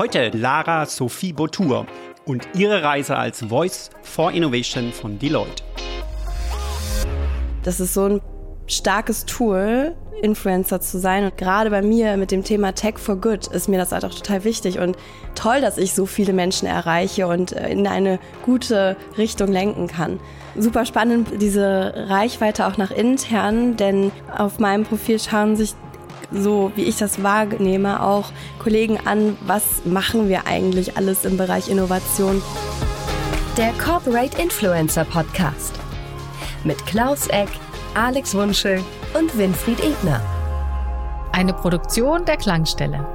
Heute Lara Sophie Botour und ihre Reise als Voice for Innovation von Deloitte. Das ist so ein starkes Tool, Influencer zu sein. Und gerade bei mir mit dem Thema Tech for Good ist mir das halt auch total wichtig und toll, dass ich so viele Menschen erreiche und äh, in eine gute Richtung lenken kann. Super spannend diese Reichweite auch nach intern, denn auf meinem Profil schauen sich so wie ich das wahrnehme, auch Kollegen an, was machen wir eigentlich alles im Bereich Innovation. Der Corporate Influencer Podcast mit Klaus Eck, Alex Wunschel und Winfried Ebner. Eine Produktion der Klangstelle.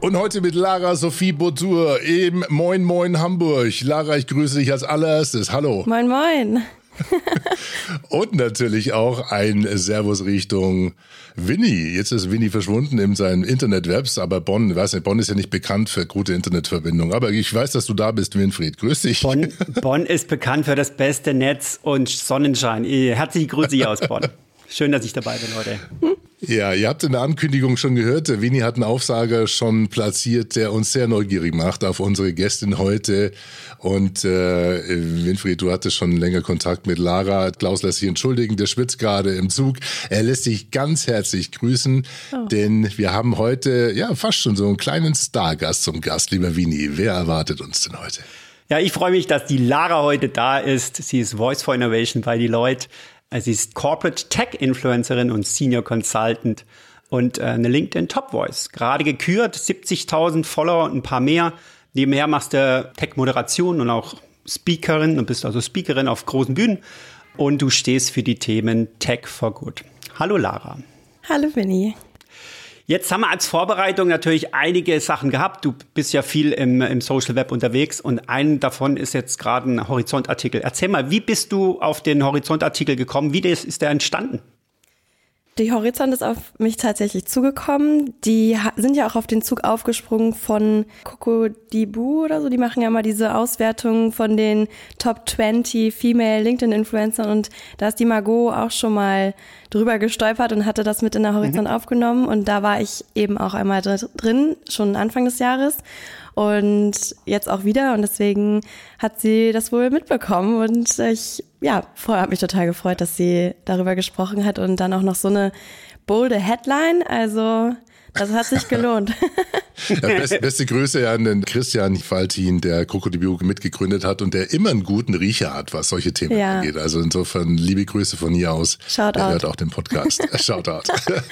Und heute mit Lara Sophie Botur im Moin Moin Hamburg. Lara, ich grüße dich als allererstes. Hallo. Moin Moin. Und natürlich auch ein Servus Richtung Winnie. Jetzt ist Winnie verschwunden in seinen Internetwebs, aber Bonn, weiß nicht, Bonn ist ja nicht bekannt für gute Internetverbindung. Aber ich weiß, dass du da bist, Winfried. Grüß dich. Bonn, Bonn ist bekannt für das beste Netz und Sonnenschein. Herzliche Grüße aus Bonn. Schön, dass ich dabei bin heute. Ja, ihr habt in der Ankündigung schon gehört, Winnie hat einen Aufsager schon platziert, der uns sehr neugierig macht auf unsere Gästin heute. Und äh, Winfried, du hattest schon länger Kontakt mit Lara. Klaus lässt sich entschuldigen, der schwitzt gerade im Zug. Er lässt sich ganz herzlich grüßen, oh. denn wir haben heute ja fast schon so einen kleinen Stargast zum Gast. Lieber Winnie, wer erwartet uns denn heute? Ja, ich freue mich, dass die Lara heute da ist. Sie ist Voice for Innovation bei Deloitte. Sie ist Corporate Tech Influencerin und Senior Consultant und äh, eine LinkedIn Top Voice. Gerade gekürt, 70.000 Follower und ein paar mehr. Nebenher machst du Tech-Moderation und auch Speakerin und bist also Speakerin auf großen Bühnen. Und du stehst für die Themen Tech for Good. Hallo Lara. Hallo Winnie. Jetzt haben wir als Vorbereitung natürlich einige Sachen gehabt. Du bist ja viel im, im Social Web unterwegs und einen davon ist jetzt gerade ein Horizontartikel. Erzähl mal, wie bist du auf den Horizontartikel gekommen? Wie ist der entstanden? Die Horizont ist auf mich tatsächlich zugekommen. Die sind ja auch auf den Zug aufgesprungen von Coco Dibu oder so. Die machen ja mal diese Auswertung von den Top 20 Female LinkedIn-Influencern und da ist die Margot auch schon mal drüber gestolpert und hatte das mit in der Horizont mhm. aufgenommen und da war ich eben auch einmal drin, schon Anfang des Jahres und jetzt auch wieder und deswegen hat sie das wohl mitbekommen und ich ja, vorher hat mich total gefreut, dass sie darüber gesprochen hat und dann auch noch so eine bolde Headline, also das hat sich gelohnt. ja, best, beste Grüße an den Christian Faltin, der Krokodil mitgegründet hat und der immer einen guten Riecher hat, was solche Themen ja. angeht. Also insofern liebe Grüße von hier aus. Shoutout. Der hört auch den Podcast. Shoutout.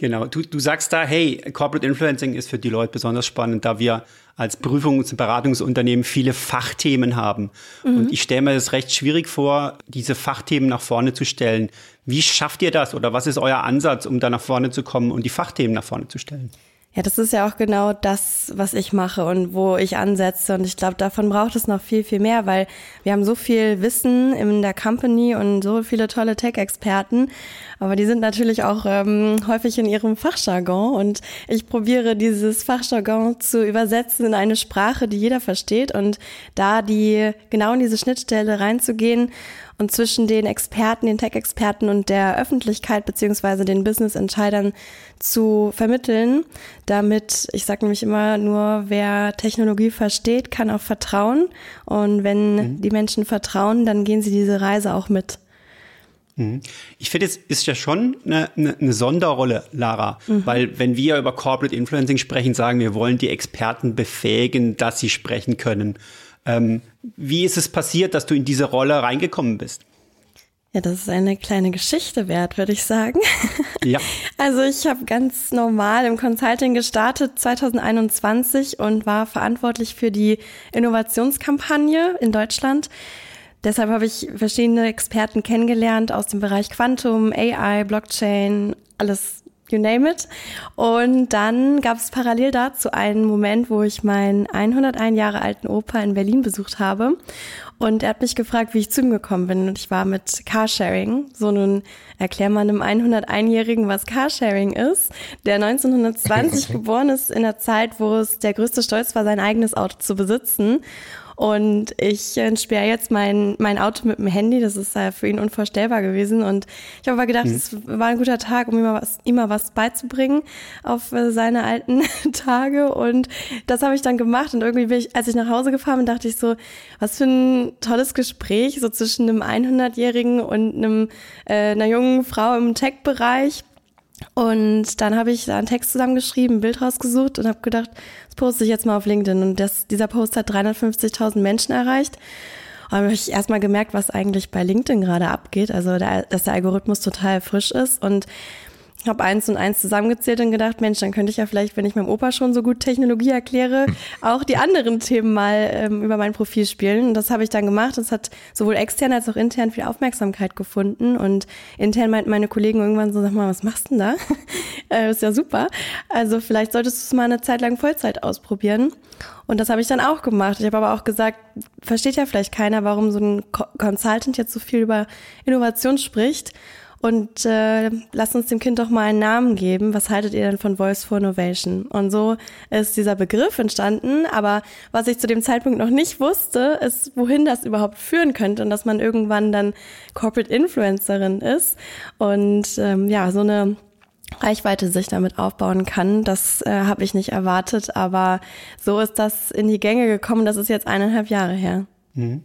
Genau, du, du sagst da, hey, Corporate Influencing ist für die Leute besonders spannend, da wir als Prüfungs- und Beratungsunternehmen viele Fachthemen haben. Mhm. Und ich stelle mir das recht schwierig vor, diese Fachthemen nach vorne zu stellen. Wie schafft ihr das oder was ist euer Ansatz, um da nach vorne zu kommen und die Fachthemen nach vorne zu stellen? Ja, das ist ja auch genau das, was ich mache und wo ich ansetze. Und ich glaube, davon braucht es noch viel, viel mehr, weil wir haben so viel Wissen in der Company und so viele tolle Tech-Experten. Aber die sind natürlich auch ähm, häufig in ihrem Fachjargon. Und ich probiere dieses Fachjargon zu übersetzen in eine Sprache, die jeder versteht. Und da die genau in diese Schnittstelle reinzugehen und zwischen den Experten, den Tech-Experten und der Öffentlichkeit beziehungsweise den Business-Entscheidern zu vermitteln, damit, ich sage nämlich immer nur, wer Technologie versteht, kann auch vertrauen. Und wenn mhm. die Menschen vertrauen, dann gehen sie diese Reise auch mit. Mhm. Ich finde, es ist ja schon eine, eine, eine Sonderrolle, Lara, mhm. weil wenn wir über Corporate Influencing sprechen, sagen wir wollen die Experten befähigen, dass sie sprechen können. Ähm, wie ist es passiert, dass du in diese Rolle reingekommen bist? Ja, das ist eine kleine Geschichte wert, würde ich sagen. Ja. Also ich habe ganz normal im Consulting gestartet 2021 und war verantwortlich für die Innovationskampagne in Deutschland. Deshalb habe ich verschiedene Experten kennengelernt aus dem Bereich Quantum, AI, Blockchain, alles you name it. Und dann gab es parallel dazu einen Moment, wo ich meinen 101 Jahre alten Opa in Berlin besucht habe. Und er hat mich gefragt, wie ich zu ihm gekommen bin. Und ich war mit Carsharing. So nun erklär mal einem 101-Jährigen, was Carsharing ist, der 1920 geboren ist, in der Zeit, wo es der größte Stolz war, sein eigenes Auto zu besitzen. Und ich entsperre jetzt mein, mein Auto mit dem Handy. Das ist ja für ihn unvorstellbar gewesen. Und ich habe aber gedacht, mhm. es war ein guter Tag, um ihm mal was, ihm mal was beizubringen auf äh, seine alten Tage. Und das habe ich dann gemacht. Und irgendwie bin ich, als ich nach Hause gefahren bin, dachte ich so, was für ein tolles Gespräch so zwischen einem 100-Jährigen und einem, äh, einer jungen Frau im Tech-Bereich. Und dann habe ich da einen Text zusammengeschrieben, ein Bild rausgesucht und habe gedacht, das poste ich jetzt mal auf LinkedIn. Und das, dieser Post hat 350.000 Menschen erreicht. Und habe ich erstmal gemerkt, was eigentlich bei LinkedIn gerade abgeht. Also, der, dass der Algorithmus total frisch ist. Und habe eins und eins zusammengezählt und gedacht, Mensch, dann könnte ich ja vielleicht, wenn ich meinem Opa schon so gut Technologie erkläre, auch die anderen Themen mal ähm, über mein Profil spielen. Und das habe ich dann gemacht. Das hat sowohl extern als auch intern viel Aufmerksamkeit gefunden. Und intern meinten meine Kollegen irgendwann so, sag mal, was machst du denn da? äh, ist ja super. Also vielleicht solltest du es mal eine Zeit lang Vollzeit ausprobieren. Und das habe ich dann auch gemacht. Ich habe aber auch gesagt, versteht ja vielleicht keiner, warum so ein Consultant jetzt so viel über Innovation spricht. Und äh, lasst uns dem Kind doch mal einen Namen geben. Was haltet ihr denn von Voice for Innovation? Und so ist dieser Begriff entstanden. Aber was ich zu dem Zeitpunkt noch nicht wusste, ist, wohin das überhaupt führen könnte und dass man irgendwann dann Corporate Influencerin ist. Und ähm, ja, so eine Reichweite sich damit aufbauen kann. Das äh, habe ich nicht erwartet, aber so ist das in die Gänge gekommen. Das ist jetzt eineinhalb Jahre her. Mhm.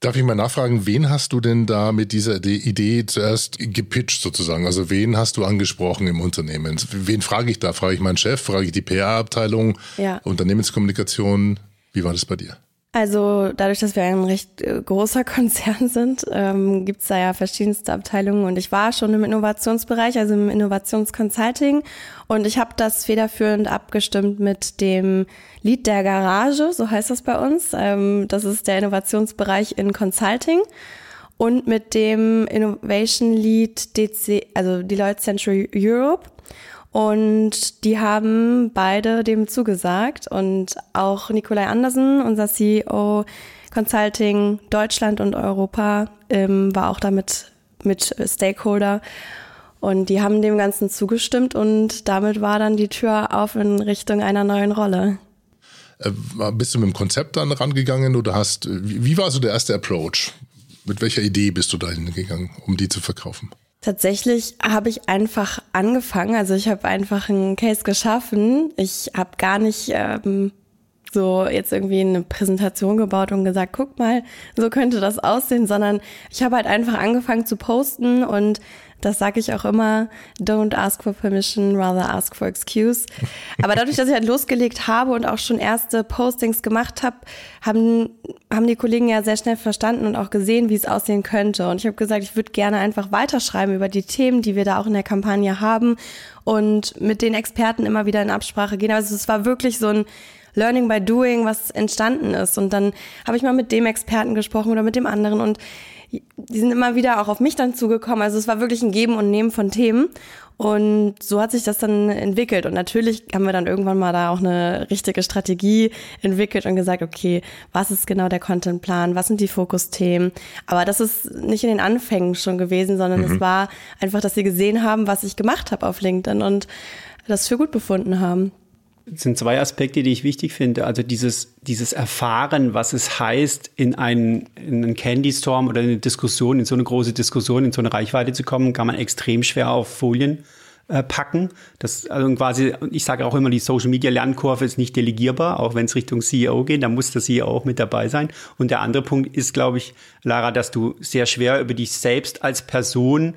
Darf ich mal nachfragen, wen hast du denn da mit dieser Idee zuerst gepitcht sozusagen? Also wen hast du angesprochen im Unternehmen? Wen frage ich da? Frage ich meinen Chef? Frage ich die PR-Abteilung? Ja. Unternehmenskommunikation? Wie war das bei dir? Also dadurch, dass wir ein recht äh, großer Konzern sind, ähm, gibt es da ja verschiedenste Abteilungen und ich war schon im Innovationsbereich, also im Innovationsconsulting und ich habe das federführend abgestimmt mit dem Lead der Garage, so heißt das bei uns. Ähm, das ist der Innovationsbereich in Consulting und mit dem Innovation Lead DC, also Deloitte Central Europe. Und die haben beide dem zugesagt. Und auch Nikolai Andersen, unser CEO Consulting Deutschland und Europa, ähm, war auch damit mit Stakeholder. Und die haben dem Ganzen zugestimmt und damit war dann die Tür auf in Richtung einer neuen Rolle. Äh, bist du mit dem Konzept dann rangegangen oder hast, wie war so der erste Approach? Mit welcher Idee bist du da hingegangen, um die zu verkaufen? Tatsächlich habe ich einfach angefangen. Also ich habe einfach einen Case geschaffen. Ich habe gar nicht ähm, so jetzt irgendwie eine Präsentation gebaut und gesagt, guck mal, so könnte das aussehen, sondern ich habe halt einfach angefangen zu posten und das sage ich auch immer, don't ask for permission, rather ask for excuse. Aber dadurch, dass ich halt losgelegt habe und auch schon erste Postings gemacht habe, haben, haben die Kollegen ja sehr schnell verstanden und auch gesehen, wie es aussehen könnte. Und ich habe gesagt, ich würde gerne einfach weiterschreiben über die Themen, die wir da auch in der Kampagne haben und mit den Experten immer wieder in Absprache gehen. Also es war wirklich so ein Learning by Doing, was entstanden ist. Und dann habe ich mal mit dem Experten gesprochen oder mit dem anderen und die sind immer wieder auch auf mich dann zugekommen. Also es war wirklich ein Geben und Nehmen von Themen. Und so hat sich das dann entwickelt. Und natürlich haben wir dann irgendwann mal da auch eine richtige Strategie entwickelt und gesagt, okay, was ist genau der Contentplan? Was sind die Fokusthemen? Aber das ist nicht in den Anfängen schon gewesen, sondern mhm. es war einfach, dass sie gesehen haben, was ich gemacht habe auf LinkedIn und das für gut befunden haben. Sind zwei Aspekte, die ich wichtig finde. Also dieses, dieses Erfahren, was es heißt, in einen, in einen Candy Storm oder in eine Diskussion, in so eine große Diskussion, in so eine Reichweite zu kommen, kann man extrem schwer auf Folien äh, packen. Das, also quasi, ich sage auch immer, die Social Media Lernkurve ist nicht delegierbar, auch wenn es Richtung CEO geht, da muss der CEO auch mit dabei sein. Und der andere Punkt ist, glaube ich, Lara, dass du sehr schwer über dich selbst als Person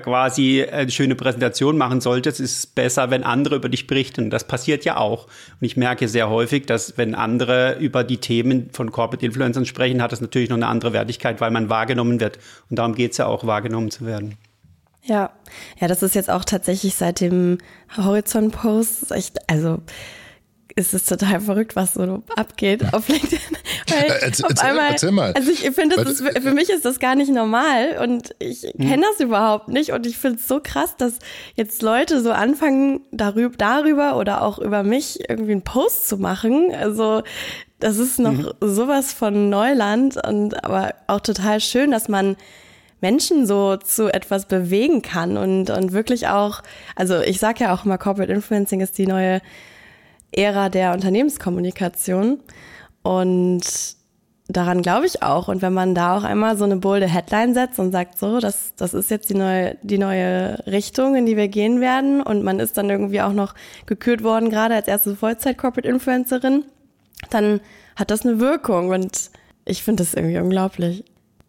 quasi eine schöne Präsentation machen solltest, ist es besser, wenn andere über dich berichten. Das passiert ja auch. Und ich merke sehr häufig, dass wenn andere über die Themen von Corporate Influencern sprechen, hat das natürlich noch eine andere Wertigkeit, weil man wahrgenommen wird. Und darum geht es ja auch, wahrgenommen zu werden. Ja, ja, das ist jetzt auch tatsächlich seit dem Horizont-Post echt, also ist es total verrückt, was so abgeht auf LinkedIn. Weil erzähl, auf einmal, erzähl mal. Also ich finde, das ist, für mich ist das gar nicht normal und ich hm. kenne das überhaupt nicht und ich finde es so krass, dass jetzt Leute so anfangen, darüber, darüber oder auch über mich irgendwie einen Post zu machen. Also das ist noch mhm. sowas von Neuland und aber auch total schön, dass man Menschen so zu etwas bewegen kann und, und wirklich auch, also ich sage ja auch immer, Corporate Influencing ist die neue Ära der Unternehmenskommunikation. Und daran glaube ich auch. Und wenn man da auch einmal so eine bolde Headline setzt und sagt, so, das, das ist jetzt die neue, die neue Richtung, in die wir gehen werden. Und man ist dann irgendwie auch noch gekürt worden, gerade als erste Vollzeit-Corporate-Influencerin, dann hat das eine Wirkung. Und ich finde das irgendwie unglaublich.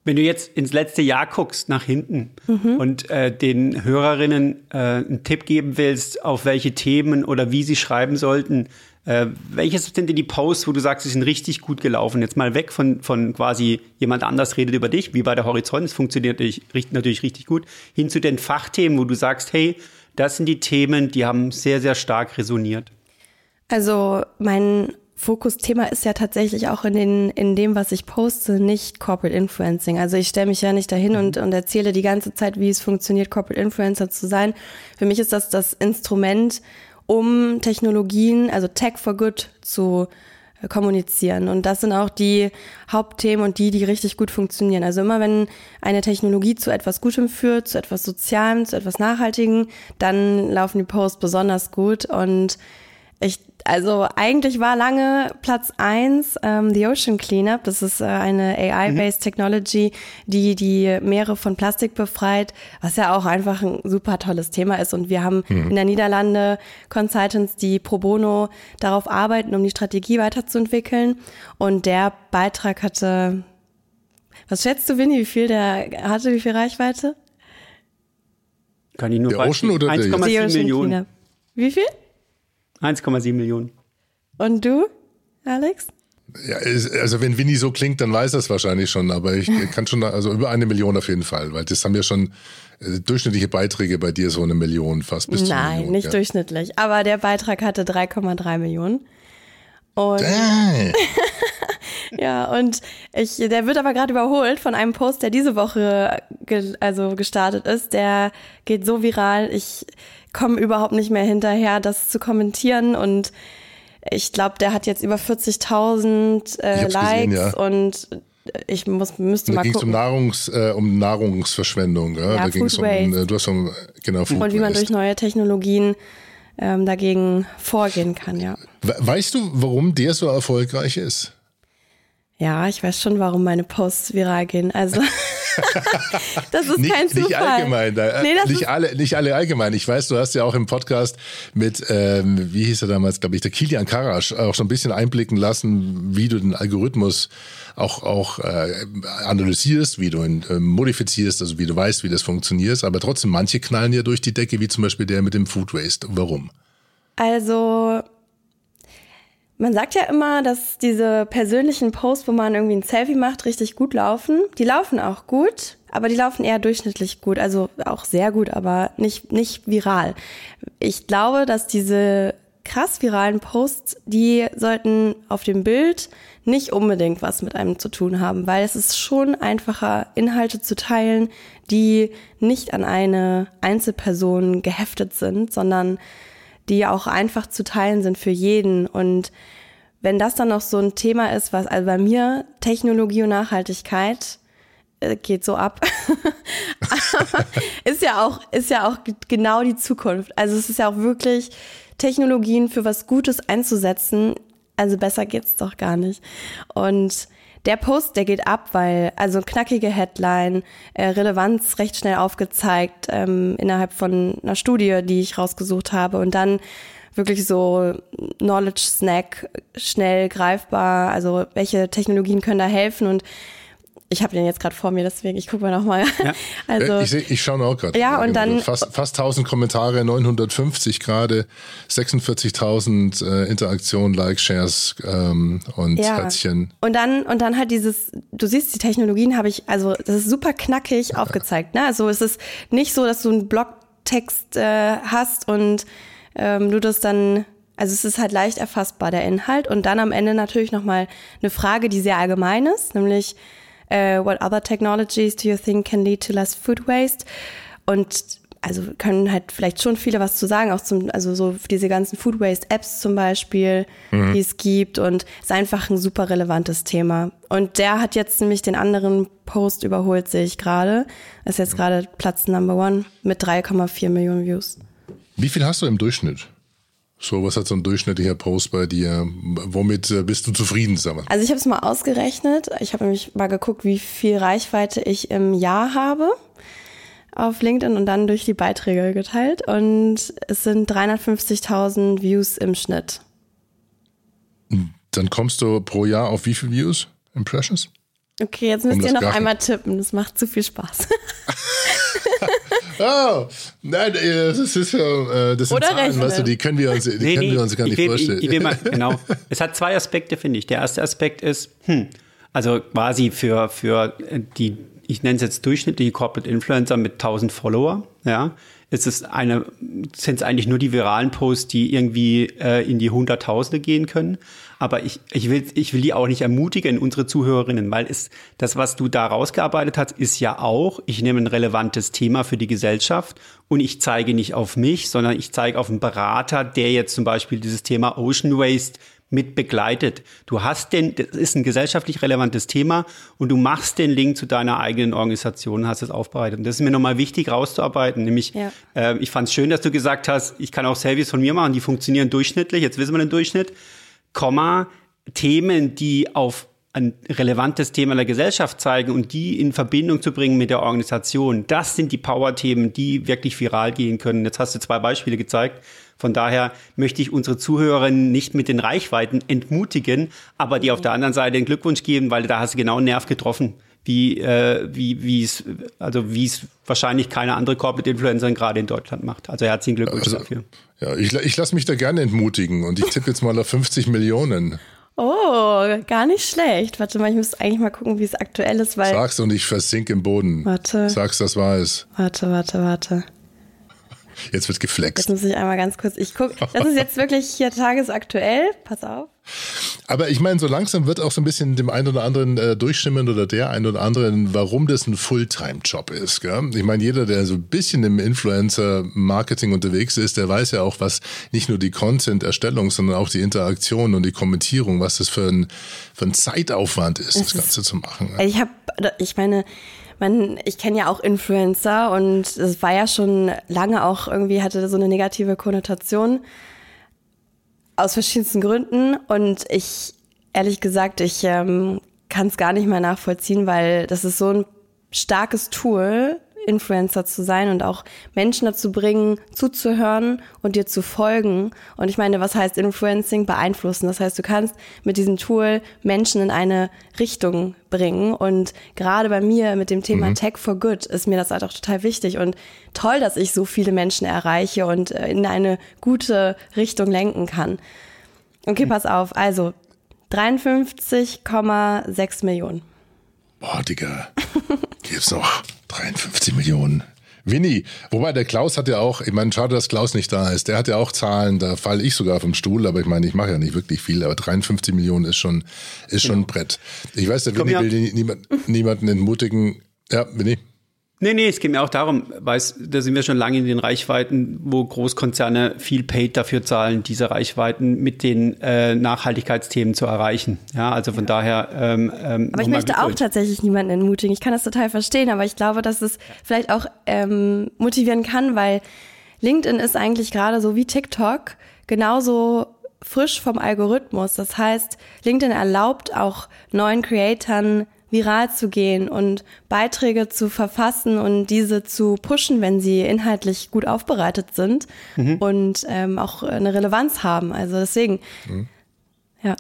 Wenn du jetzt ins letzte Jahr guckst, nach hinten mhm. und äh, den Hörerinnen äh, einen Tipp geben willst, auf welche Themen oder wie sie schreiben sollten, äh, welches sind denn die Posts, wo du sagst, sie sind richtig gut gelaufen? Jetzt mal weg von, von quasi jemand anders redet über dich, wie bei der Horizont, es funktioniert natürlich, natürlich richtig gut, hin zu den Fachthemen, wo du sagst, hey, das sind die Themen, die haben sehr, sehr stark resoniert. Also mein Fokusthema ist ja tatsächlich auch in, den, in dem, was ich poste, nicht Corporate Influencing. Also ich stelle mich ja nicht dahin und, und erzähle die ganze Zeit, wie es funktioniert, Corporate Influencer zu sein. Für mich ist das das Instrument, um Technologien, also Tech for Good zu äh, kommunizieren. Und das sind auch die Hauptthemen und die, die richtig gut funktionieren. Also immer wenn eine Technologie zu etwas Gutem führt, zu etwas Sozialem, zu etwas Nachhaltigem, dann laufen die Posts besonders gut. Und also eigentlich war lange Platz eins ähm, The Ocean Cleanup. Das ist äh, eine AI-based mhm. Technology, die die Meere von Plastik befreit, was ja auch einfach ein super tolles Thema ist. Und wir haben mhm. in der Niederlande Consultants, die pro bono darauf arbeiten, um die Strategie weiterzuentwickeln. Und der Beitrag hatte, was schätzt du, Winnie, wie viel der hatte, wie viel Reichweite? Kann ich nur der Ocean oder 1,7 Millionen. Cleanup. Wie viel? 1,7 Millionen. Und du, Alex? Ja, also wenn Winnie so klingt, dann weiß das wahrscheinlich schon, aber ich kann schon, also über eine Million auf jeden Fall, weil das haben ja schon äh, durchschnittliche Beiträge bei dir so eine Million fast bis zu Nein, Million, nicht ja. durchschnittlich, aber der Beitrag hatte 3,3 Millionen. Und ja, und ich, der wird aber gerade überholt von einem Post, der diese Woche ge, also gestartet ist. Der geht so viral. Ich komme überhaupt nicht mehr hinterher, das zu kommentieren und ich glaube, der hat jetzt über 40.000 äh, Likes gesehen, ja. und ich muss, müsste da mal gucken. um Nahrungs, äh, um Nahrungsverschwendung. Ja? ja da ging es um, äh, du hast um, genau, Food Und wie man durch neue Technologien ähm, dagegen vorgehen kann, ja. Weißt du, warum der so erfolgreich ist? Ja, ich weiß schon, warum meine Posts viral gehen. Also das ist nicht, kein Zufall. Nicht allgemein, nee, nicht alle, nicht alle allgemein. Ich weiß, du hast ja auch im Podcast mit, ähm, wie hieß er damals, glaube ich, der Kilian Karasch auch schon ein bisschen einblicken lassen, wie du den Algorithmus auch auch äh, analysierst, wie du ihn äh, modifizierst, also wie du weißt, wie das funktioniert. Aber trotzdem, manche knallen ja durch die Decke, wie zum Beispiel der mit dem Food Waste. Warum? Also man sagt ja immer, dass diese persönlichen Posts, wo man irgendwie ein Selfie macht, richtig gut laufen. Die laufen auch gut, aber die laufen eher durchschnittlich gut, also auch sehr gut, aber nicht, nicht viral. Ich glaube, dass diese krass viralen Posts, die sollten auf dem Bild nicht unbedingt was mit einem zu tun haben, weil es ist schon einfacher, Inhalte zu teilen, die nicht an eine Einzelperson geheftet sind, sondern die auch einfach zu teilen sind für jeden. Und wenn das dann noch so ein Thema ist, was also bei mir Technologie und Nachhaltigkeit äh, geht so ab. ist ja auch, ist ja auch genau die Zukunft. Also es ist ja auch wirklich Technologien für was Gutes einzusetzen. Also besser geht's doch gar nicht. Und der Post, der geht ab, weil also knackige Headline, äh, Relevanz recht schnell aufgezeigt ähm, innerhalb von einer Studie, die ich rausgesucht habe und dann wirklich so Knowledge Snack schnell greifbar. Also welche Technologien können da helfen und ich habe den jetzt gerade vor mir, deswegen ich gucke mal nochmal. Ja. Also, ich, ich schaue auch gerade. Ja, und dann fast, fast 1000 Kommentare, 950 gerade, 46.000 äh, Interaktionen, Likes, Shares ähm, und ja. Herzchen. Und dann und dann halt dieses, du siehst, die Technologien habe ich, also das ist super knackig ja. aufgezeigt. Ne? Also es ist nicht so, dass du einen Blogtext äh, hast und ähm, du das dann also es ist halt leicht erfassbar, der Inhalt. Und dann am Ende natürlich nochmal eine Frage, die sehr allgemein ist, nämlich uh, what other technologies do you think can lead to less food waste? Und also können halt vielleicht schon viele was zu sagen, auch zum, also so diese ganzen Food Waste Apps zum Beispiel, mhm. die es gibt und ist einfach ein super relevantes Thema. Und der hat jetzt nämlich den anderen Post überholt, sehe ich gerade. Ist jetzt gerade Platz Number One mit 3,4 Millionen Views. Wie viel hast du im Durchschnitt? So, was hat so ein durchschnittlicher Post bei dir? Womit äh, bist du zufrieden, sag mal? Also ich habe es mal ausgerechnet. Ich habe nämlich mal geguckt, wie viel Reichweite ich im Jahr habe auf LinkedIn und dann durch die Beiträge geteilt. Und es sind 350.000 Views im Schnitt. Dann kommst du pro Jahr auf wie viele Views? Impressions? Okay, jetzt müsst um ihr noch einmal tippen. Das macht zu viel Spaß. oh, nein, äh, das ist ja, äh, das sind Oder Zahlen, weißt du, die können wir uns, die nee, können nee, wir uns gar nicht will, vorstellen. Ich, ich mal, genau. Es hat zwei Aspekte, finde ich. Der erste Aspekt ist, hm, also quasi für, für die, ich nenne es jetzt durchschnittliche Corporate Influencer mit 1000 Follower, ja, ist es eine, sind es eigentlich nur die viralen Posts, die irgendwie äh, in die Hunderttausende gehen können. Aber ich, ich, will, ich will die auch nicht ermutigen, unsere Zuhörerinnen, weil es, das, was du da rausgearbeitet hast, ist ja auch, ich nehme ein relevantes Thema für die Gesellschaft und ich zeige nicht auf mich, sondern ich zeige auf einen Berater, der jetzt zum Beispiel dieses Thema Ocean Waste mit begleitet. Du hast den, das ist ein gesellschaftlich relevantes Thema und du machst den Link zu deiner eigenen Organisation, hast es aufbereitet. Und das ist mir nochmal wichtig rauszuarbeiten. Nämlich, ja. äh, ich fand es schön, dass du gesagt hast, ich kann auch Service von mir machen, die funktionieren durchschnittlich, jetzt wissen wir den Durchschnitt, Komma, Themen, die auf ein relevantes Thema der Gesellschaft zeigen und die in Verbindung zu bringen mit der Organisation. Das sind die Power-Themen, die wirklich viral gehen können. Jetzt hast du zwei Beispiele gezeigt. Von daher möchte ich unsere Zuhörerinnen nicht mit den Reichweiten entmutigen, aber die auf der anderen Seite den Glückwunsch geben, weil da hast du genau einen Nerv getroffen, wie äh, wie wie es also wie es wahrscheinlich keine andere Corporate Influencerin gerade in Deutschland macht. Also herzlichen Glückwunsch also, dafür. Ja, ich, ich lasse mich da gerne entmutigen und ich tippe jetzt mal auf 50 Millionen. Oh, gar nicht schlecht. Warte mal, ich muss eigentlich mal gucken, wie es aktuell ist, weil. Sag's und ich versink im Boden. Warte. Sag's, das war es. Warte, warte, warte. Jetzt wird geflext. Jetzt muss ich einmal ganz kurz, ich gucke, das ist jetzt wirklich hier tagesaktuell, pass auf. Aber ich meine, so langsam wird auch so ein bisschen dem einen oder anderen äh, durchschimmern oder der einen oder anderen, warum das ein Fulltime-Job ist. Gell? Ich meine, jeder, der so ein bisschen im Influencer-Marketing unterwegs ist, der weiß ja auch, was nicht nur die Content-Erstellung, sondern auch die Interaktion und die Kommentierung, was das für ein, für ein Zeitaufwand ist, das, das Ganze ist, zu machen. Ich habe, ich meine, man, ich kenne ja auch Influencer und es war ja schon lange auch irgendwie hatte so eine negative Konnotation. Aus verschiedensten Gründen und ich ehrlich gesagt, ich ähm, kann es gar nicht mehr nachvollziehen, weil das ist so ein starkes Tool, Influencer zu sein und auch Menschen dazu bringen, zuzuhören und dir zu folgen. Und ich meine, was heißt Influencing? Beeinflussen. Das heißt, du kannst mit diesem Tool Menschen in eine Richtung bringen. Und gerade bei mir mit dem Thema mhm. Tech for Good ist mir das halt auch total wichtig. Und toll, dass ich so viele Menschen erreiche und äh, in eine gute Richtung lenken kann. Okay, mhm. pass auf. Also 53,6 Millionen. Boah, Digga. Gibt's noch 53 Millionen. Winnie, wobei der Klaus hat ja auch, ich meine, schade, dass Klaus nicht da ist. Der hat ja auch Zahlen, da falle ich sogar vom Stuhl, aber ich meine, ich mache ja nicht wirklich viel, aber 53 Millionen ist schon, ist schon ein Brett. Ich weiß, der Winnie will niemand, niemanden entmutigen. Ja, Winnie. Nee, nee, es geht mir auch darum, weiß, da sind wir schon lange in den Reichweiten, wo Großkonzerne viel Paid dafür zahlen, diese Reichweiten mit den äh, Nachhaltigkeitsthemen zu erreichen. Ja, also von daher. Ähm, ähm, aber ich möchte auch tatsächlich niemanden entmutigen. Ich kann das total verstehen, aber ich glaube, dass es vielleicht auch ähm, motivieren kann, weil LinkedIn ist eigentlich gerade so wie TikTok genauso frisch vom Algorithmus. Das heißt, LinkedIn erlaubt auch neuen Creatoren viral zu gehen und Beiträge zu verfassen und diese zu pushen, wenn sie inhaltlich gut aufbereitet sind mhm. und ähm, auch eine Relevanz haben. Also deswegen, mhm. ja.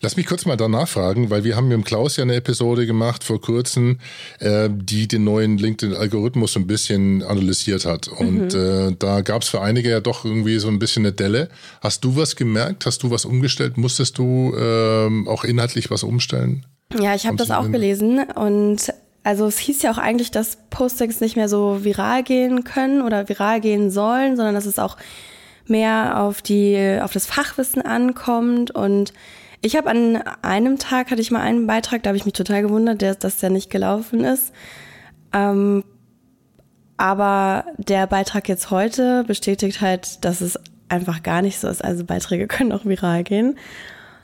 Lass mich kurz mal danach fragen, weil wir haben mit dem Klaus ja eine Episode gemacht vor kurzem, äh, die den neuen LinkedIn-Algorithmus ein bisschen analysiert hat. Und mhm. äh, da gab es für einige ja doch irgendwie so ein bisschen eine Delle. Hast du was gemerkt? Hast du was umgestellt? Musstest du äh, auch inhaltlich was umstellen? Ja, ich habe das auch gelesen und also es hieß ja auch eigentlich, dass Postings nicht mehr so viral gehen können oder viral gehen sollen, sondern dass es auch mehr auf die auf das Fachwissen ankommt und ich habe an einem Tag hatte ich mal einen Beitrag, da habe ich mich total gewundert, der, dass der nicht gelaufen ist. Ähm, aber der Beitrag jetzt heute bestätigt halt, dass es einfach gar nicht so ist. Also Beiträge können auch viral gehen.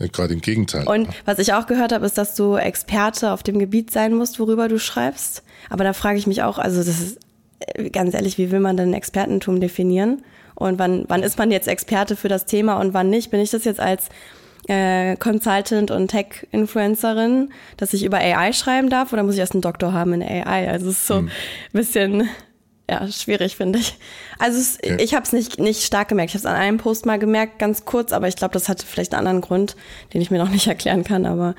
Gerade im Gegenteil. Und was ich auch gehört habe, ist, dass du Experte auf dem Gebiet sein musst, worüber du schreibst. Aber da frage ich mich auch, also das ist, äh, ganz ehrlich, wie will man denn Expertentum definieren? Und wann, wann ist man jetzt Experte für das Thema und wann nicht? Bin ich das jetzt als äh, Consultant und Tech-Influencerin, dass ich über AI schreiben darf oder muss ich erst einen Doktor haben in AI? Also es ist so ein hm. bisschen ja, schwierig, finde ich. Also es, okay. ich habe es nicht, nicht stark gemerkt. Ich habe es an einem Post mal gemerkt, ganz kurz, aber ich glaube, das hatte vielleicht einen anderen Grund, den ich mir noch nicht erklären kann, aber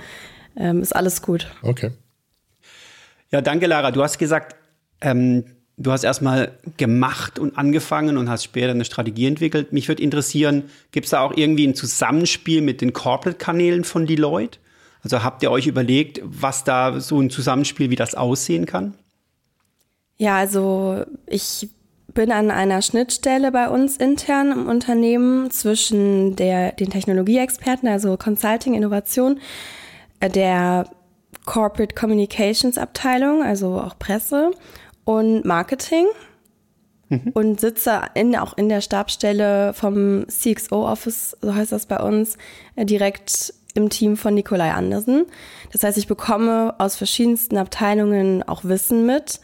ähm, ist alles gut. Okay. Ja, danke, Lara. Du hast gesagt, ähm, du hast erstmal gemacht und angefangen und hast später eine Strategie entwickelt. Mich würde interessieren, gibt es da auch irgendwie ein Zusammenspiel mit den Corporate-Kanälen von Deloitte? Also habt ihr euch überlegt, was da so ein Zusammenspiel, wie das aussehen kann? Ja, also ich bin an einer Schnittstelle bei uns intern im Unternehmen zwischen der, den Technologieexperten, also Consulting, Innovation, äh, der Corporate Communications Abteilung, also auch Presse und Marketing mhm. und sitze in, auch in der Stabstelle vom CXO Office, so heißt das bei uns, äh, direkt im Team von Nikolai Andersen. Das heißt, ich bekomme aus verschiedensten Abteilungen auch Wissen mit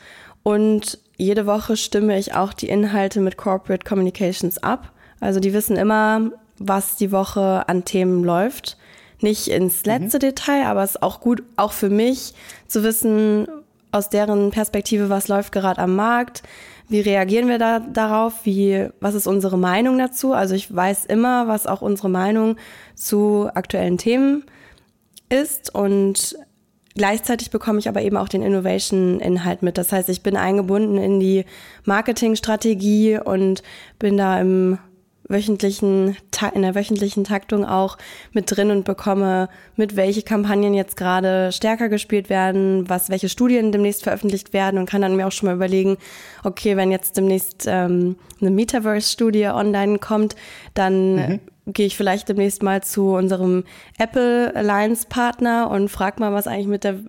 und jede Woche stimme ich auch die Inhalte mit Corporate Communications ab. Also die wissen immer, was die Woche an Themen läuft. Nicht ins mhm. letzte mhm. Detail, aber es ist auch gut, auch für mich zu wissen, aus deren Perspektive, was läuft gerade am Markt, wie reagieren wir da darauf, wie, was ist unsere Meinung dazu? Also ich weiß immer, was auch unsere Meinung zu aktuellen Themen ist und Gleichzeitig bekomme ich aber eben auch den Innovation-Inhalt mit. Das heißt, ich bin eingebunden in die Marketingstrategie und bin da im wöchentlichen, in der wöchentlichen Taktung auch mit drin und bekomme mit, welche Kampagnen jetzt gerade stärker gespielt werden, was, welche Studien demnächst veröffentlicht werden und kann dann mir auch schon mal überlegen, okay, wenn jetzt demnächst ähm, eine Metaverse-Studie online kommt, dann mhm gehe ich vielleicht demnächst mal zu unserem Apple Alliance Partner und frage mal, was eigentlich mit der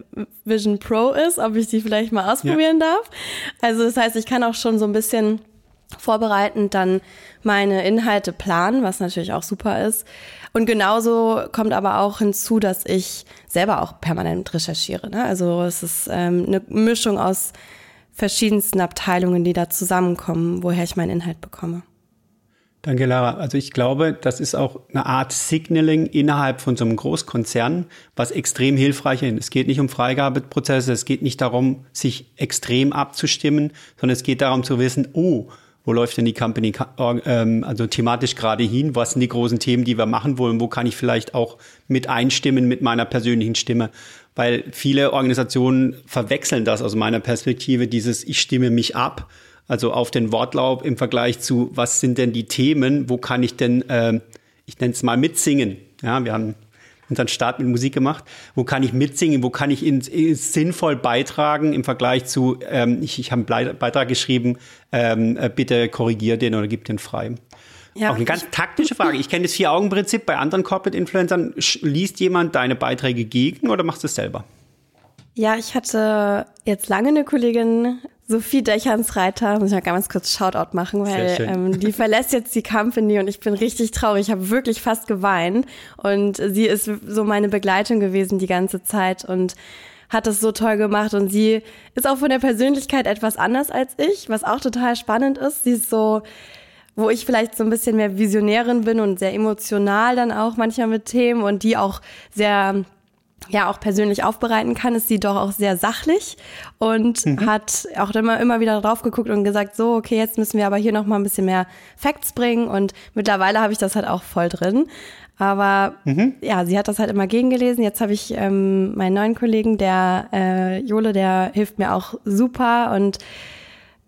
Vision Pro ist, ob ich die vielleicht mal ausprobieren ja. darf. Also das heißt, ich kann auch schon so ein bisschen vorbereitend dann meine Inhalte planen, was natürlich auch super ist. Und genauso kommt aber auch hinzu, dass ich selber auch permanent recherchiere. Ne? Also es ist ähm, eine Mischung aus verschiedensten Abteilungen, die da zusammenkommen, woher ich meinen Inhalt bekomme. Danke, Lara. Also ich glaube, das ist auch eine Art Signaling innerhalb von so einem Großkonzern, was extrem hilfreich ist. Es geht nicht um Freigabeprozesse, es geht nicht darum, sich extrem abzustimmen, sondern es geht darum zu wissen, oh, wo läuft denn die Company ähm, also thematisch gerade hin? Was sind die großen Themen, die wir machen wollen? Wo kann ich vielleicht auch mit einstimmen mit meiner persönlichen Stimme? Weil viele Organisationen verwechseln das aus meiner Perspektive, dieses Ich stimme mich ab also auf den Wortlaub im Vergleich zu, was sind denn die Themen, wo kann ich denn, äh, ich nenne es mal mitsingen. Ja, wir haben unseren Start mit Musik gemacht. Wo kann ich mitsingen? Wo kann ich in, in, sinnvoll beitragen im Vergleich zu, ähm, ich, ich habe einen Beitrag geschrieben, ähm, äh, bitte korrigier den oder gib den frei. Ja, Auch eine ganz taktische Frage. Ich kenne das Vier-Augen-Prinzip bei anderen Corporate-Influencern. Liest jemand deine Beiträge gegen oder machst du es selber? Ja, ich hatte jetzt lange eine Kollegin, Sophie Dächernsreiter, muss ich mal ganz kurz Shoutout machen, weil ähm, die verlässt jetzt die Company und ich bin richtig traurig. Ich habe wirklich fast geweint und sie ist so meine Begleitung gewesen die ganze Zeit und hat das so toll gemacht und sie ist auch von der Persönlichkeit etwas anders als ich, was auch total spannend ist. Sie ist so, wo ich vielleicht so ein bisschen mehr Visionärin bin und sehr emotional dann auch manchmal mit Themen und die auch sehr ja auch persönlich aufbereiten kann, ist sie doch auch sehr sachlich und mhm. hat auch immer, immer wieder drauf geguckt und gesagt, so, okay, jetzt müssen wir aber hier noch mal ein bisschen mehr Facts bringen und mittlerweile habe ich das halt auch voll drin. Aber mhm. ja, sie hat das halt immer gegengelesen. Jetzt habe ich ähm, meinen neuen Kollegen, der äh, Jole, der hilft mir auch super und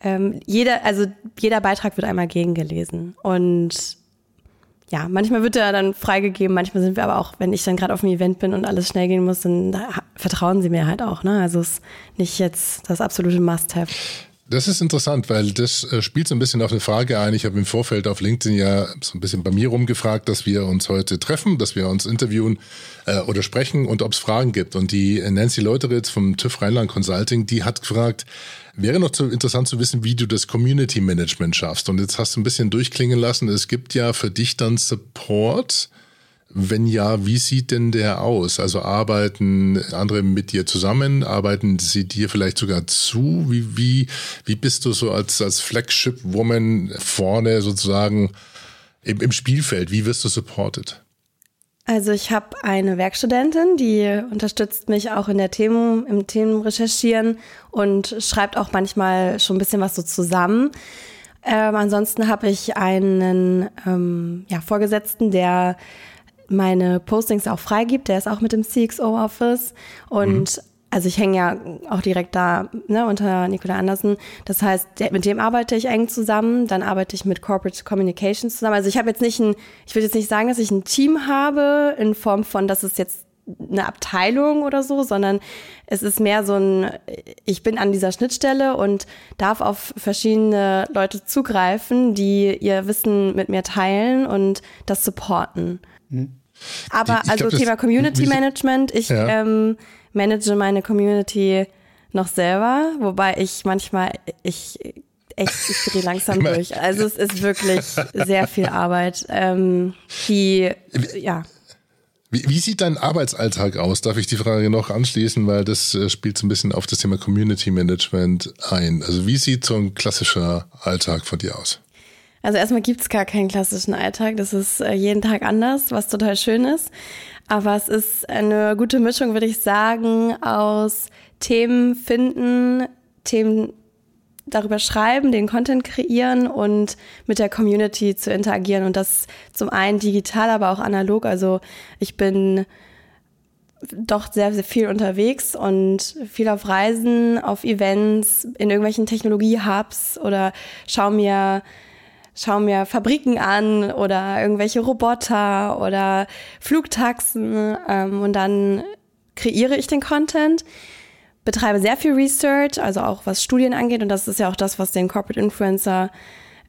ähm, jeder, also jeder Beitrag wird einmal gegengelesen und ja, manchmal wird er dann freigegeben, manchmal sind wir aber auch, wenn ich dann gerade auf dem Event bin und alles schnell gehen muss, dann vertrauen sie mir halt auch. Ne? Also es ist nicht jetzt das absolute Must-Have. Das ist interessant, weil das äh, spielt so ein bisschen auf eine Frage ein. Ich habe im Vorfeld auf LinkedIn ja so ein bisschen bei mir rumgefragt, dass wir uns heute treffen, dass wir uns interviewen äh, oder sprechen und ob es Fragen gibt. Und die Nancy Leuteritz vom TÜV Rheinland Consulting, die hat gefragt, wäre noch zu, interessant zu wissen, wie du das Community Management schaffst. Und jetzt hast du ein bisschen durchklingen lassen, es gibt ja für dich dann Support Wenn ja, wie sieht denn der aus? Also arbeiten andere mit dir zusammen? Arbeiten sie dir vielleicht sogar zu? Wie, wie, wie bist du so als, als Flagship-Woman vorne sozusagen im, im Spielfeld? Wie wirst du supported? Also ich habe eine Werkstudentin, die unterstützt mich auch in der Themen, im Themenrecherchieren und schreibt auch manchmal schon ein bisschen was so zusammen. Ähm, ansonsten habe ich einen ähm, ja, Vorgesetzten, der meine Postings auch freigibt. Der ist auch mit dem CXO-Office und mhm. Also ich hänge ja auch direkt da ne, unter Nicola Andersen. Das heißt, der, mit dem arbeite ich eng zusammen. Dann arbeite ich mit Corporate Communications zusammen. Also ich habe jetzt nicht ein, ich will jetzt nicht sagen, dass ich ein Team habe in Form von, dass es jetzt eine Abteilung oder so, sondern es ist mehr so ein, ich bin an dieser Schnittstelle und darf auf verschiedene Leute zugreifen, die ihr Wissen mit mir teilen und das supporten. Mhm. Aber ich also glaub, Thema Community Management, ich ja. ähm, manage meine Community noch selber, wobei ich manchmal, ich echt, ich drehe langsam durch. Also es ist wirklich sehr viel Arbeit, ähm, die, ja. Wie, wie sieht dein Arbeitsalltag aus? Darf ich die Frage noch anschließen, weil das äh, spielt so ein bisschen auf das Thema Community Management ein. Also wie sieht so ein klassischer Alltag von dir aus? Also erstmal gibt's gar keinen klassischen Alltag. Das ist äh, jeden Tag anders, was total schön ist. Aber es ist eine gute Mischung, würde ich sagen, aus Themen finden, Themen darüber schreiben, den Content kreieren und mit der Community zu interagieren. Und das zum einen digital, aber auch analog. Also ich bin doch sehr, sehr viel unterwegs und viel auf Reisen, auf Events, in irgendwelchen Technologie-Hubs oder schau mir schaue mir Fabriken an oder irgendwelche Roboter oder Flugtaxen ähm, und dann kreiere ich den Content, betreibe sehr viel Research, also auch was Studien angeht und das ist ja auch das, was den Corporate Influencer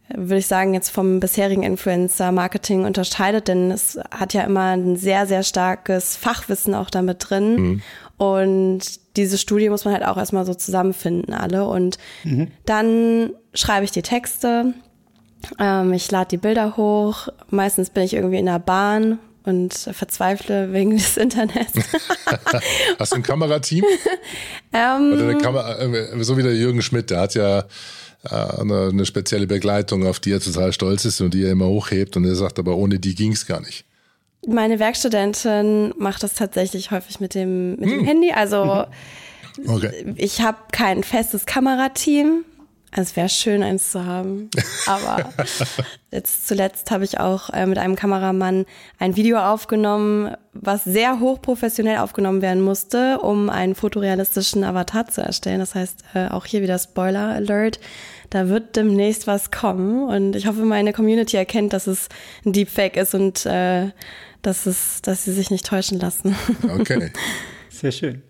äh, würde ich sagen, jetzt vom bisherigen Influencer-Marketing unterscheidet, denn es hat ja immer ein sehr, sehr starkes Fachwissen auch damit drin. Mhm. Und diese Studie muss man halt auch erstmal so zusammenfinden, alle. Und mhm. dann schreibe ich die Texte, ähm, ich lade die Bilder hoch. Meistens bin ich irgendwie in der Bahn und verzweifle wegen des Internets. Hast du ein Kamerateam? ähm, Oder eine Kamera, äh, so wie der Jürgen Schmidt, der hat ja äh, eine, eine, spezielle Begleitung, auf die er total stolz ist und die er immer hochhebt. Und er sagt, aber ohne die ging es gar nicht. Meine Werkstudentin macht das tatsächlich häufig mit dem, mit hm. dem Handy. Also okay. ich habe kein festes Kamerateam. Es wäre schön, eins zu haben. Aber jetzt zuletzt habe ich auch äh, mit einem Kameramann ein Video aufgenommen, was sehr hochprofessionell aufgenommen werden musste, um einen fotorealistischen Avatar zu erstellen. Das heißt, äh, auch hier wieder Spoiler Alert. Da wird demnächst was kommen und ich hoffe, meine Community erkennt, dass es ein Deepfake ist und äh, dass, es, dass sie sich nicht täuschen lassen. Okay. Sehr schön.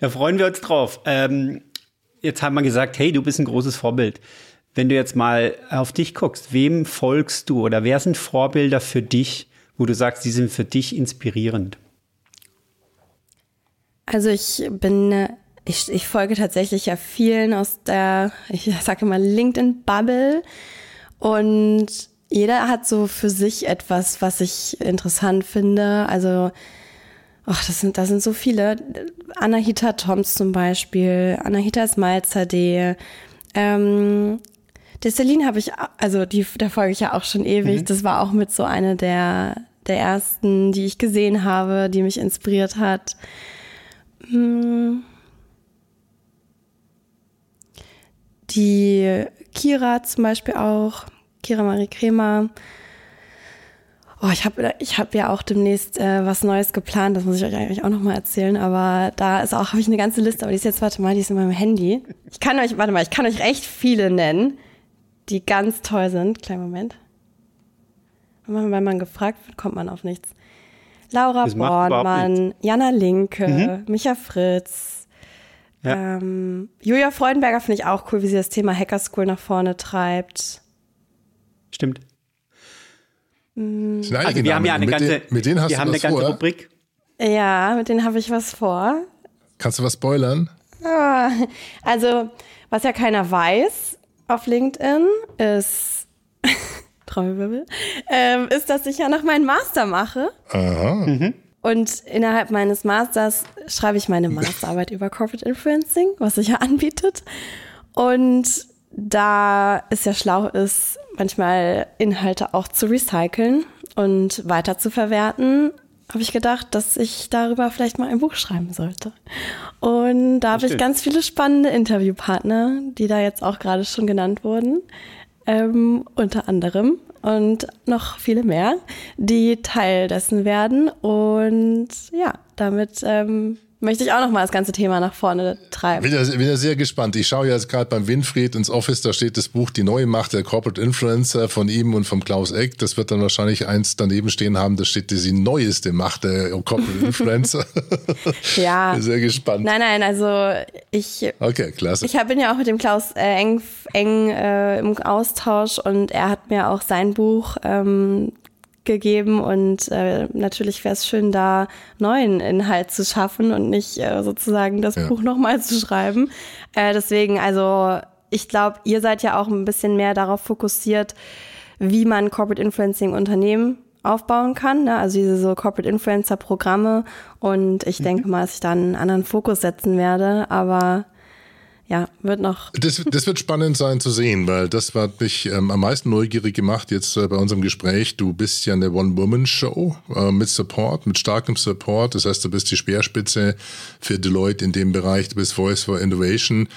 Da freuen wir uns drauf. Ähm, jetzt haben wir gesagt, hey, du bist ein großes Vorbild. Wenn du jetzt mal auf dich guckst, wem folgst du oder wer sind Vorbilder für dich, wo du sagst, die sind für dich inspirierend? Also ich bin, ich, ich folge tatsächlich ja vielen aus der, ich sage immer LinkedIn-Bubble und jeder hat so für sich etwas, was ich interessant finde. Also Ach, das sind, das sind so viele. Anahita Toms zum Beispiel, Anahita Smalzer.de. Ähm, der Celine habe ich, also die, da folge ich ja auch schon ewig. Mhm. Das war auch mit so eine der, der ersten, die ich gesehen habe, die mich inspiriert hat. Hm. Die Kira zum Beispiel auch, Kira Marie Kremer. Oh, ich habe ich hab ja auch demnächst äh, was Neues geplant, das muss ich euch eigentlich auch nochmal erzählen, aber da ist auch, habe ich eine ganze Liste, aber die ist jetzt, warte mal, die ist in meinem Handy. Ich kann euch, warte mal, ich kann euch echt viele nennen, die ganz toll sind. Kleinen Moment. Wenn man gefragt wird, kommt man auf nichts. Laura Bornmann, Jana Linke, mhm. Micha Fritz, ja. ähm, Julia Freudenberger finde ich auch cool, wie sie das Thema Hacker School nach vorne treibt. Stimmt. Mhm. Also wir haben ja eine ganze, mit, mit denen hast wir haben eine ganze vor? Rubrik. Ja, mit denen habe ich was vor. Kannst du was spoilern? Ah, also, was ja keiner weiß auf LinkedIn ist, Trommelwirbel, ähm, ist, dass ich ja noch meinen Master mache. Aha. Mhm. Und innerhalb meines Masters schreibe ich meine Masterarbeit über Corporate Influencing, was sich ja anbietet. Und da es ja schlau ist, manchmal Inhalte auch zu recyceln und weiter zu verwerten, habe ich gedacht, dass ich darüber vielleicht mal ein Buch schreiben sollte. Und da habe ich ganz viele spannende Interviewpartner, die da jetzt auch gerade schon genannt wurden, ähm, unter anderem und noch viele mehr, die Teil dessen werden. Und ja, damit ähm, möchte ich auch noch mal das ganze Thema nach vorne treiben. Bin ja, bin ja sehr gespannt. Ich schaue jetzt gerade beim Winfried ins Office, da steht das Buch Die neue Macht der Corporate Influencer von ihm und vom Klaus Eck. Das wird dann wahrscheinlich eins daneben stehen haben, da steht die neueste Macht der Corporate Influencer. ja. Bin sehr gespannt. Nein, nein, also ich. Okay, klasse. Ich bin ja auch mit dem Klaus äh, eng, eng äh, im Austausch und er hat mir auch sein Buch ähm, gegeben und äh, natürlich wäre es schön, da neuen Inhalt zu schaffen und nicht äh, sozusagen das ja. Buch nochmal zu schreiben. Äh, deswegen, also ich glaube, ihr seid ja auch ein bisschen mehr darauf fokussiert, wie man Corporate Influencing Unternehmen aufbauen kann, ne? also diese so Corporate Influencer Programme und ich mhm. denke mal, dass ich da einen anderen Fokus setzen werde, aber ja, wird noch. Das, das wird spannend sein zu sehen, weil das hat mich ähm, am meisten neugierig gemacht jetzt äh, bei unserem Gespräch. Du bist ja eine One-Woman-Show äh, mit Support, mit starkem Support. Das heißt, du bist die Speerspitze für Deloitte in dem Bereich. Du bist Voice for Innovation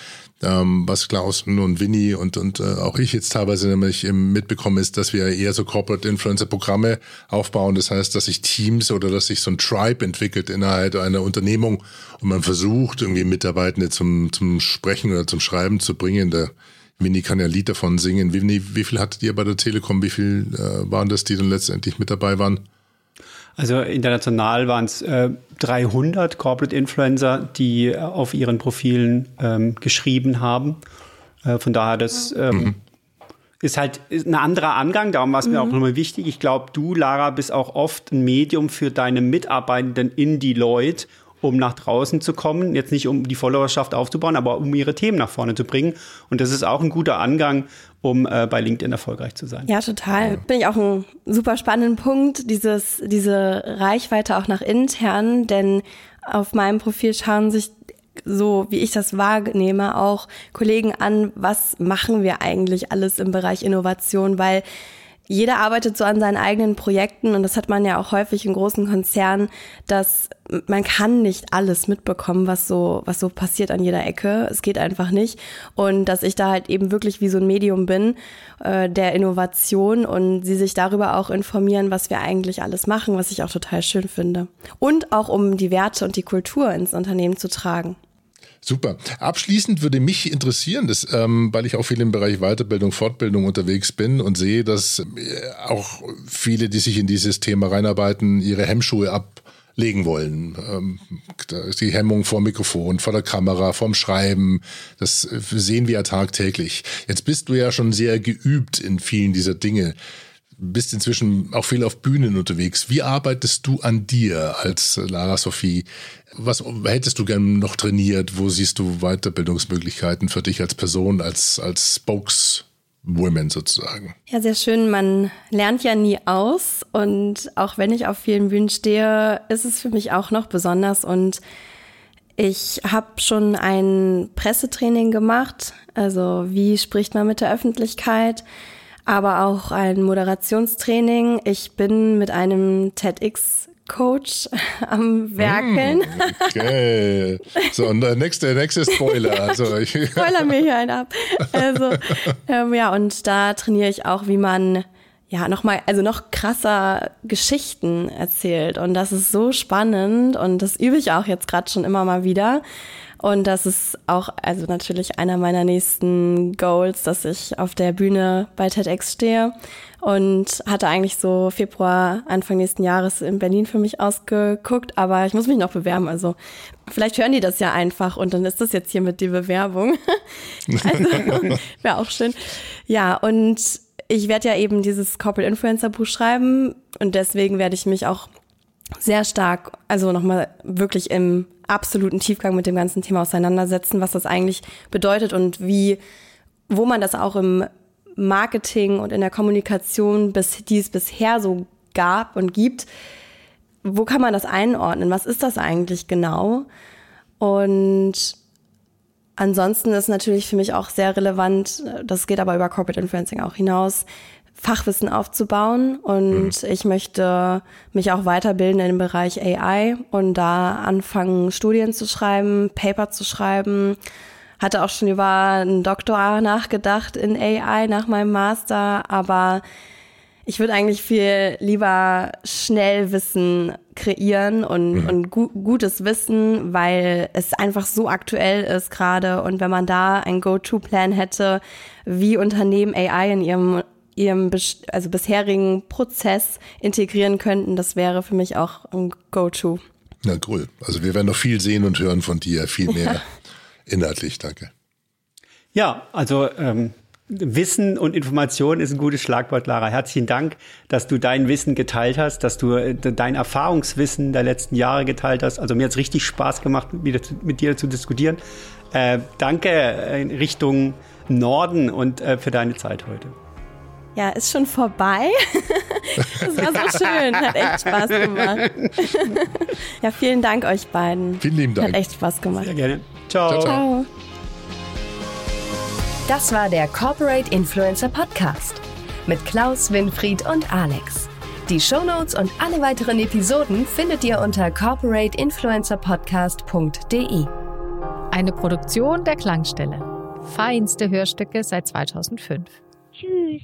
ähm, was Klaus und Winnie und, und äh, auch ich jetzt teilweise nämlich mitbekommen ist, dass wir eher so Corporate Influencer Programme aufbauen. Das heißt, dass sich Teams oder dass sich so ein Tribe entwickelt innerhalb einer Unternehmung und man versucht, irgendwie Mitarbeitende zum, zum Sprechen oder zum Schreiben zu bringen. Der Winnie kann ja ein Lied davon singen. Winnie, wie viel hattet ihr bei der Telekom? Wie viel äh, waren das, die dann letztendlich mit dabei waren? Also international waren es äh, 300 Corporate Influencer, die äh, auf ihren Profilen ähm, geschrieben haben. Äh, von daher, das ähm, mhm. ist halt ein anderer Angang. Darum war es mhm. mir auch nochmal wichtig. Ich glaube, du, Lara, bist auch oft ein Medium für deine Mitarbeitenden in Deloitte um nach draußen zu kommen. Jetzt nicht um die Followerschaft aufzubauen, aber um ihre Themen nach vorne zu bringen. Und das ist auch ein guter Angang, um äh, bei LinkedIn erfolgreich zu sein. Ja, total. Ja. Bin ich auch ein super spannenden Punkt, dieses, diese Reichweite auch nach intern, denn auf meinem Profil schauen sich so wie ich das wahrnehme, auch Kollegen an, was machen wir eigentlich alles im Bereich Innovation, weil jeder arbeitet so an seinen eigenen Projekten und das hat man ja auch häufig in großen Konzernen, dass man kann nicht alles mitbekommen, was so, was so passiert an jeder Ecke. Es geht einfach nicht. Und dass ich da halt eben wirklich wie so ein Medium bin äh, der Innovation und sie sich darüber auch informieren, was wir eigentlich alles machen, was ich auch total schön finde. Und auch um die Werte und die Kultur ins Unternehmen zu tragen. Super. Abschließend würde mich interessieren, dass, ähm, weil ich auch viel im Bereich Weiterbildung, Fortbildung unterwegs bin und sehe, dass äh, auch viele, die sich in dieses Thema reinarbeiten, ihre Hemmschuhe ablegen wollen. Ähm, die Hemmung vor Mikrofon, vor der Kamera, vorm Schreiben, das sehen wir ja tagtäglich. Jetzt bist du ja schon sehr geübt in vielen dieser Dinge bist inzwischen auch viel auf Bühnen unterwegs. Wie arbeitest du an dir als Lara Sophie? Was hättest du gern noch trainiert? Wo siehst du Weiterbildungsmöglichkeiten für dich als Person, als, als Spokeswoman sozusagen? Ja, sehr schön. Man lernt ja nie aus. Und auch wenn ich auf vielen Bühnen stehe, ist es für mich auch noch besonders. Und ich habe schon ein Pressetraining gemacht. Also wie spricht man mit der Öffentlichkeit? Aber auch ein Moderationstraining. Ich bin mit einem TEDx Coach am Werkeln. Mm, okay. So, und der nächste, der nächste Spoiler. Also ich Spoiler mir hier einen ab. Also, ähm, ja, und da trainiere ich auch, wie man ja nochmal, also noch krasser Geschichten erzählt. Und das ist so spannend und das übe ich auch jetzt gerade schon immer mal wieder. Und das ist auch, also natürlich einer meiner nächsten Goals, dass ich auf der Bühne bei TEDx stehe und hatte eigentlich so Februar, Anfang nächsten Jahres in Berlin für mich ausgeguckt, aber ich muss mich noch bewerben. Also vielleicht hören die das ja einfach und dann ist das jetzt hier mit die Bewerbung. also wäre auch schön. Ja, und ich werde ja eben dieses Corporate Influencer Buch schreiben und deswegen werde ich mich auch sehr stark, also nochmal wirklich im absoluten Tiefgang mit dem ganzen Thema auseinandersetzen, was das eigentlich bedeutet und wie, wo man das auch im Marketing und in der Kommunikation, bis, die es bisher so gab und gibt, wo kann man das einordnen? Was ist das eigentlich genau? Und ansonsten ist natürlich für mich auch sehr relevant, das geht aber über Corporate Influencing auch hinaus, Fachwissen aufzubauen und mhm. ich möchte mich auch weiterbilden im Bereich AI und da anfangen, Studien zu schreiben, Paper zu schreiben. Hatte auch schon über einen Doktor nachgedacht in AI nach meinem Master, aber ich würde eigentlich viel lieber schnell Wissen kreieren und, mhm. und gu gutes Wissen, weil es einfach so aktuell ist gerade. Und wenn man da ein Go-To-Plan hätte, wie Unternehmen AI in ihrem ihrem also bisherigen Prozess integrieren könnten, das wäre für mich auch ein Go-To. Na cool. Also wir werden noch viel sehen und hören von dir, viel mehr ja. inhaltlich. Danke. Ja, also ähm, Wissen und Information ist ein gutes Schlagwort, Lara. Herzlichen Dank, dass du dein Wissen geteilt hast, dass du äh, dein Erfahrungswissen der letzten Jahre geteilt hast. Also mir hat es richtig Spaß gemacht, mit, mit dir zu diskutieren. Äh, danke in Richtung Norden und äh, für deine Zeit heute. Ja, ist schon vorbei. Das war so schön, hat echt Spaß gemacht. Ja, vielen Dank euch beiden. Vielen lieben Dank. Hat echt Spaß gemacht. Sehr gerne. Ciao. ciao, ciao. Das war der Corporate Influencer Podcast mit Klaus, Winfried und Alex. Die Shownotes und alle weiteren Episoden findet ihr unter corporateinfluencerpodcast.de. Eine Produktion der Klangstelle. Feinste Hörstücke seit 2005. Tschüss.